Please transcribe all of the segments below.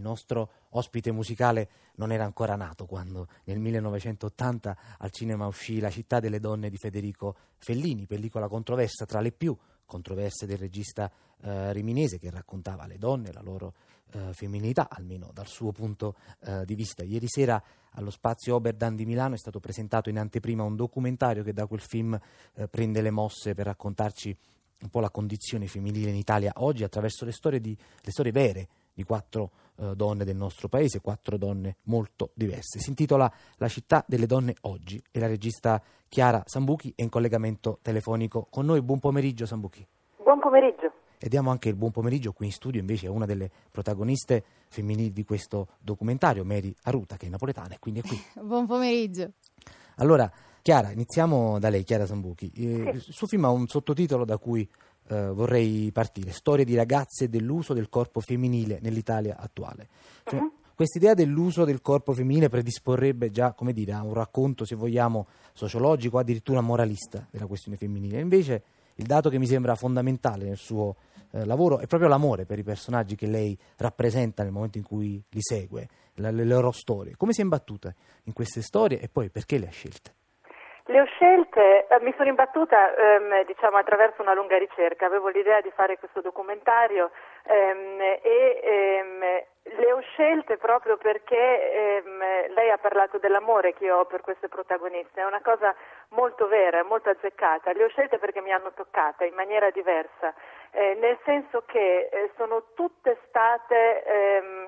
il nostro ospite musicale non era ancora nato quando nel 1980 al cinema uscì La città delle donne di Federico Fellini, pellicola controversa tra le più controverse del regista eh, riminese che raccontava le donne, la loro eh, femminilità, almeno dal suo punto eh, di vista. Ieri sera allo spazio Oberdan di Milano è stato presentato in anteprima un documentario che da quel film eh, prende le mosse per raccontarci un po' la condizione femminile in Italia oggi attraverso le storie, di, le storie vere di quattro eh, donne del nostro paese, quattro donne molto diverse. Si intitola La città delle donne oggi e la regista Chiara Sambuchi è in collegamento telefonico con noi. Buon pomeriggio Sambuchi. Buon pomeriggio. E diamo anche il buon pomeriggio qui in studio invece a una delle protagoniste femminili di questo documentario, Mary Aruta, che è napoletana e quindi è qui. buon pomeriggio. Allora, Chiara, iniziamo da lei, Chiara Sambuchi. Eh, il suo film ha un sottotitolo da cui eh, vorrei partire, Storie di ragazze dell'uso del corpo femminile nell'Italia attuale. Cioè, uh-huh. Quest'idea dell'uso del corpo femminile predisporrebbe già, come dire, a un racconto, se vogliamo, sociologico, addirittura moralista della questione femminile. Invece il dato che mi sembra fondamentale nel suo eh, lavoro è proprio l'amore per i personaggi che lei rappresenta nel momento in cui li segue, le, le loro storie. Come si è imbattuta in queste storie e poi perché le ha scelte? Le ho scelte, eh, mi sono imbattuta ehm, diciamo, attraverso una lunga ricerca, avevo l'idea di fare questo documentario ehm, e ehm, le ho scelte proprio perché ehm, lei ha parlato dell'amore che ho per queste protagoniste, è una cosa molto vera, molto azzeccata, le ho scelte perché mi hanno toccata in maniera diversa, eh, nel senso che eh, sono tutte state ehm,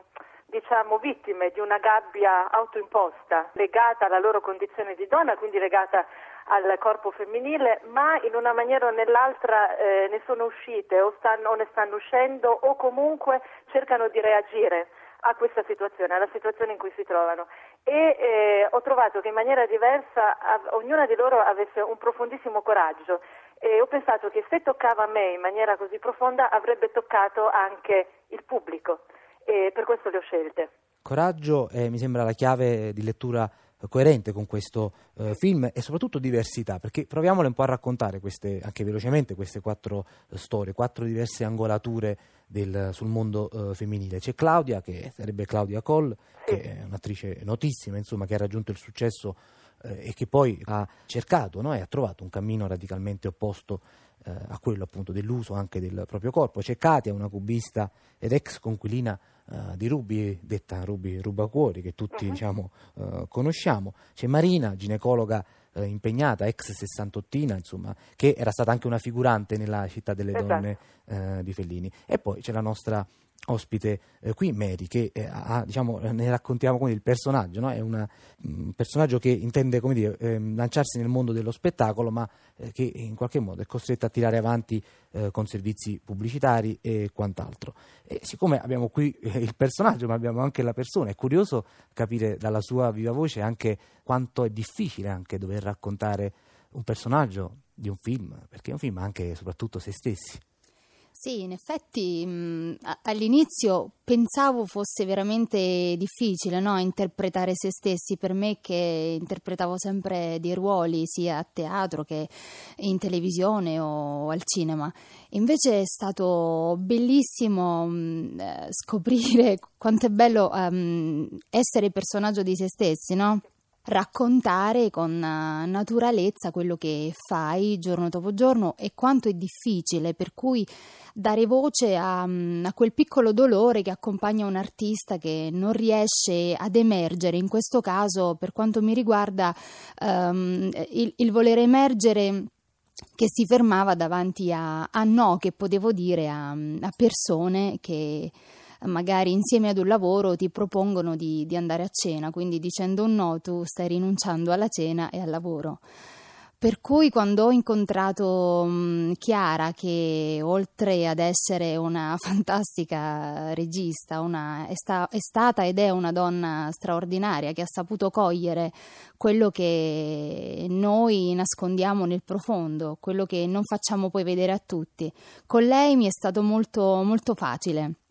diciamo, vittime di una gabbia autoimposta legata alla loro condizione di donna, quindi legata al corpo femminile, ma in una maniera o nell'altra eh, ne sono uscite o, stanno, o ne stanno uscendo o comunque cercano di reagire a questa situazione, alla situazione in cui si trovano. E eh, ho trovato che in maniera diversa av- ognuna di loro avesse un profondissimo coraggio e ho pensato che se toccava a me in maniera così profonda avrebbe toccato anche il pubblico e per questo le ho scelte. Coraggio è, mi sembra la chiave di lettura coerente con questo eh, film e soprattutto diversità, perché proviamole un po' a raccontare queste, anche velocemente queste quattro eh, storie, quattro diverse angolature del, sul mondo eh, femminile. C'è Claudia, che sarebbe Claudia Coll, che è un'attrice notissima, insomma, che ha raggiunto il successo eh, e che poi ha cercato no? e ha trovato un cammino radicalmente opposto eh, a quello appunto dell'uso anche del proprio corpo. C'è Katia, una cubista ed ex conquilina uh, di Ruby, detta Ruby Rubacuori, che tutti uh-huh. diciamo, uh, conosciamo. C'è Marina, ginecologa uh, impegnata, ex sessantottina, insomma, che era stata anche una figurante nella città delle esatto. donne di Fellini. E poi c'è la nostra ospite eh, qui, Mary, che eh, ha, diciamo, ne raccontiamo come il personaggio, no? è una, un personaggio che intende dire, eh, lanciarsi nel mondo dello spettacolo, ma eh, che in qualche modo è costretto a tirare avanti eh, con servizi pubblicitari e quant'altro. E siccome abbiamo qui eh, il personaggio, ma abbiamo anche la persona, è curioso capire dalla sua viva voce anche quanto è difficile anche dover raccontare un personaggio di un film, perché è un film anche e soprattutto se stessi. Sì, in effetti mh, all'inizio pensavo fosse veramente difficile no? interpretare se stessi per me che interpretavo sempre dei ruoli sia a teatro che in televisione o al cinema. Invece è stato bellissimo mh, eh, scoprire quanto è bello um, essere personaggio di se stessi, no? Raccontare con eh, naturalezza quello che fai giorno dopo giorno e quanto è difficile, per cui dare voce a, mm, a, quel piccolo dolore che accompagna un artista che non riesce ad emergere. In questo caso, per quanto mi riguarda, um, il, il voler emergere che si fermava davanti a, a no che potevo dire a, a persone che magari insieme ad un lavoro ti propongono di, di andare a cena, quindi dicendo un no tu stai rinunciando alla cena e al lavoro. Per cui quando ho incontrato um, Chiara, che oltre ad essere una fantastica regista, una, è, sta, è, stata ed è una donna straordinaria che ha saputo cogliere quello che noi nascondiamo nel profondo, quello che non facciamo poi vedere a tutti, con lei mi è stato molto, molto facile.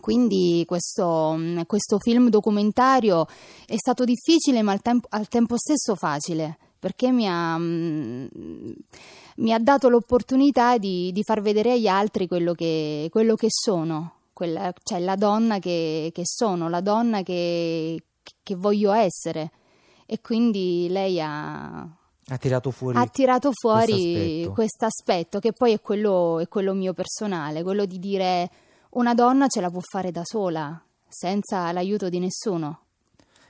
Quindi questo, mm, questo, film documentario è stato difficile ma al tempo, al tempo stesso facile perché mi ha, mm, mi ha dato l'opportunità di, di, far vedere agli altri quello che, quello che sono, quella, cioè la donna che, che sono, la donna che, che voglio essere. E quindi lei ha, ha tirato fuori, ha tirato fuori questo aspetto che poi è quello, è quello, mio personale, quello di dire una donna ce la può fare da sola, senza l'aiuto di nessuno.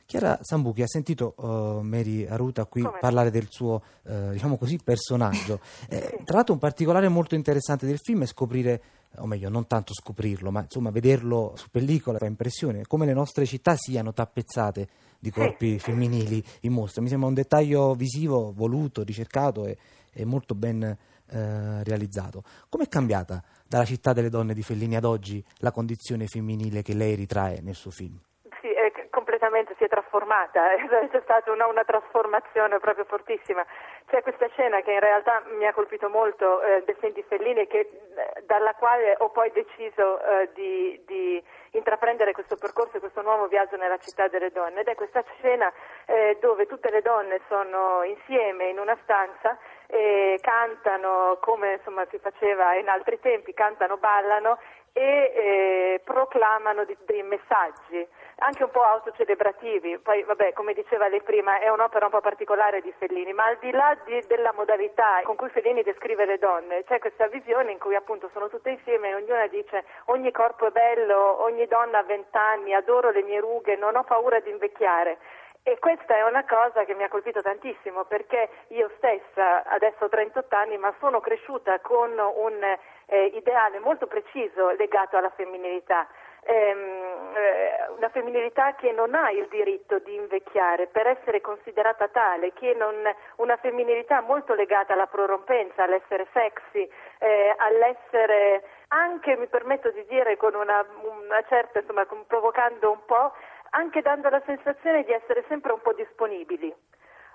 Chiara Sambuchi ha sentito uh, Mary Aruta qui Come? parlare del suo, uh, diciamo così, personaggio. Eh, tra l'altro un particolare molto interessante del film è scoprire, o meglio, non tanto scoprirlo, ma insomma vederlo su pellicola fa impressione, come le nostre città siano tappezzate di corpi femminili in mostra. Mi sembra un dettaglio visivo, voluto, ricercato e, e molto ben eh, realizzato. Come è cambiata dalla città delle donne di Fellini ad oggi la condizione femminile che lei ritrae nel suo film? Sì, è completamente si è trasformata, c'è stata una, una, trasformazione proprio fortissima. C'è questa scena che in realtà mi ha colpito molto eh, film di Fellini, che, eh, dalla quale ho poi deciso eh, di, di, intraprendere questo percorso questo nuovo viaggio nella città delle donne. Ed è questa scena eh, dove tutte le donne sono insieme in una stanza e cantano come insomma, si faceva in altri tempi, cantano, ballano e eh, proclamano di, dei messaggi anche un po' autocelebrativi. Poi, vabbè, come diceva lei prima, è un'opera un po' particolare di Fellini, ma al di là di, della modalità con cui Fellini descrive le donne, c'è questa visione in cui appunto sono tutte insieme e ognuna dice ogni corpo è bello, ogni donna ha vent'anni, adoro le mie rughe, non ho paura di invecchiare. E questa è una cosa che mi ha colpito tantissimo perché io stessa adesso ho 38 anni ma sono cresciuta con un eh, ideale molto preciso legato alla femminilità. Ehm, eh, una femminilità che non ha il diritto di invecchiare per essere considerata tale, non, una femminilità molto legata alla prorompenza, all'essere sexy, eh, all'essere anche, mi permetto di dire, con una, una certa, insomma, provocando un po', anche dando la sensazione di essere sempre un po' disponibili.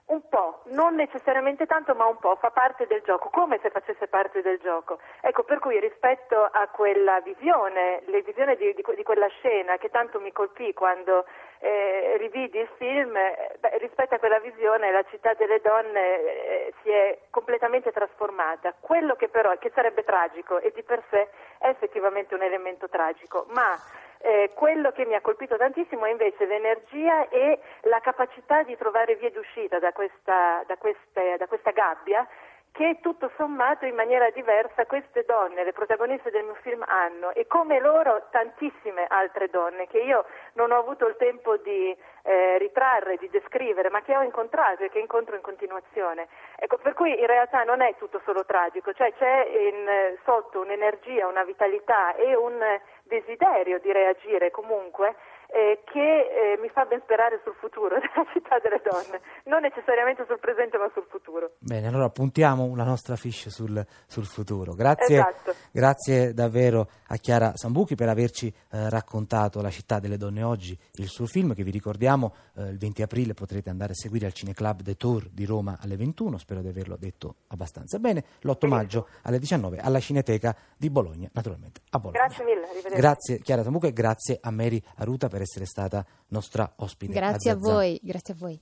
Un po', non necessariamente tanto, ma un po', fa parte del gioco, come se facesse parte del gioco. Ecco, per cui rispetto a quella visione, le visioni di, di, di quella scena che tanto mi colpì quando eh, rividi il film, eh, beh, rispetto a quella visione la città delle donne eh, si è completamente trasformata. Quello che però, che sarebbe tragico e di per sé è effettivamente un elemento tragico, ma eh, quello che mi ha colpito tantissimo è invece l'energia e la capacità di trovare vie d'uscita da questa, da queste, da questa gabbia che tutto sommato in maniera diversa queste donne, le protagoniste del mio film, hanno. E come loro tantissime altre donne che io non ho avuto il tempo di eh, ritrarre, di descrivere, ma che ho incontrato e che incontro in continuazione. Ecco, per cui in realtà non è tutto solo tragico, cioè c'è in, sotto un'energia, una vitalità e un desiderio di reagire comunque eh, che eh, mi fa ben sperare sul futuro della città delle donne, non necessariamente sul presente ma sul futuro. Bene, allora puntiamo la nostra fiche sul, sul futuro. Grazie, esatto. grazie, davvero a Chiara Sambuchi per averci eh, raccontato La città delle donne oggi, il suo film che vi ricordiamo eh, il 20 aprile potrete andare a seguire al Cineclub The Tour di Roma alle 21, spero di averlo detto abbastanza bene, l'8 maggio alle 19 alla Cineteca di Bologna, naturalmente a Bologna. Grazie mille. Grazie Chiara Sambuchi e grazie a Mary Aruta per essere stata nostra ospite. Grazie a, a voi, grazie a voi.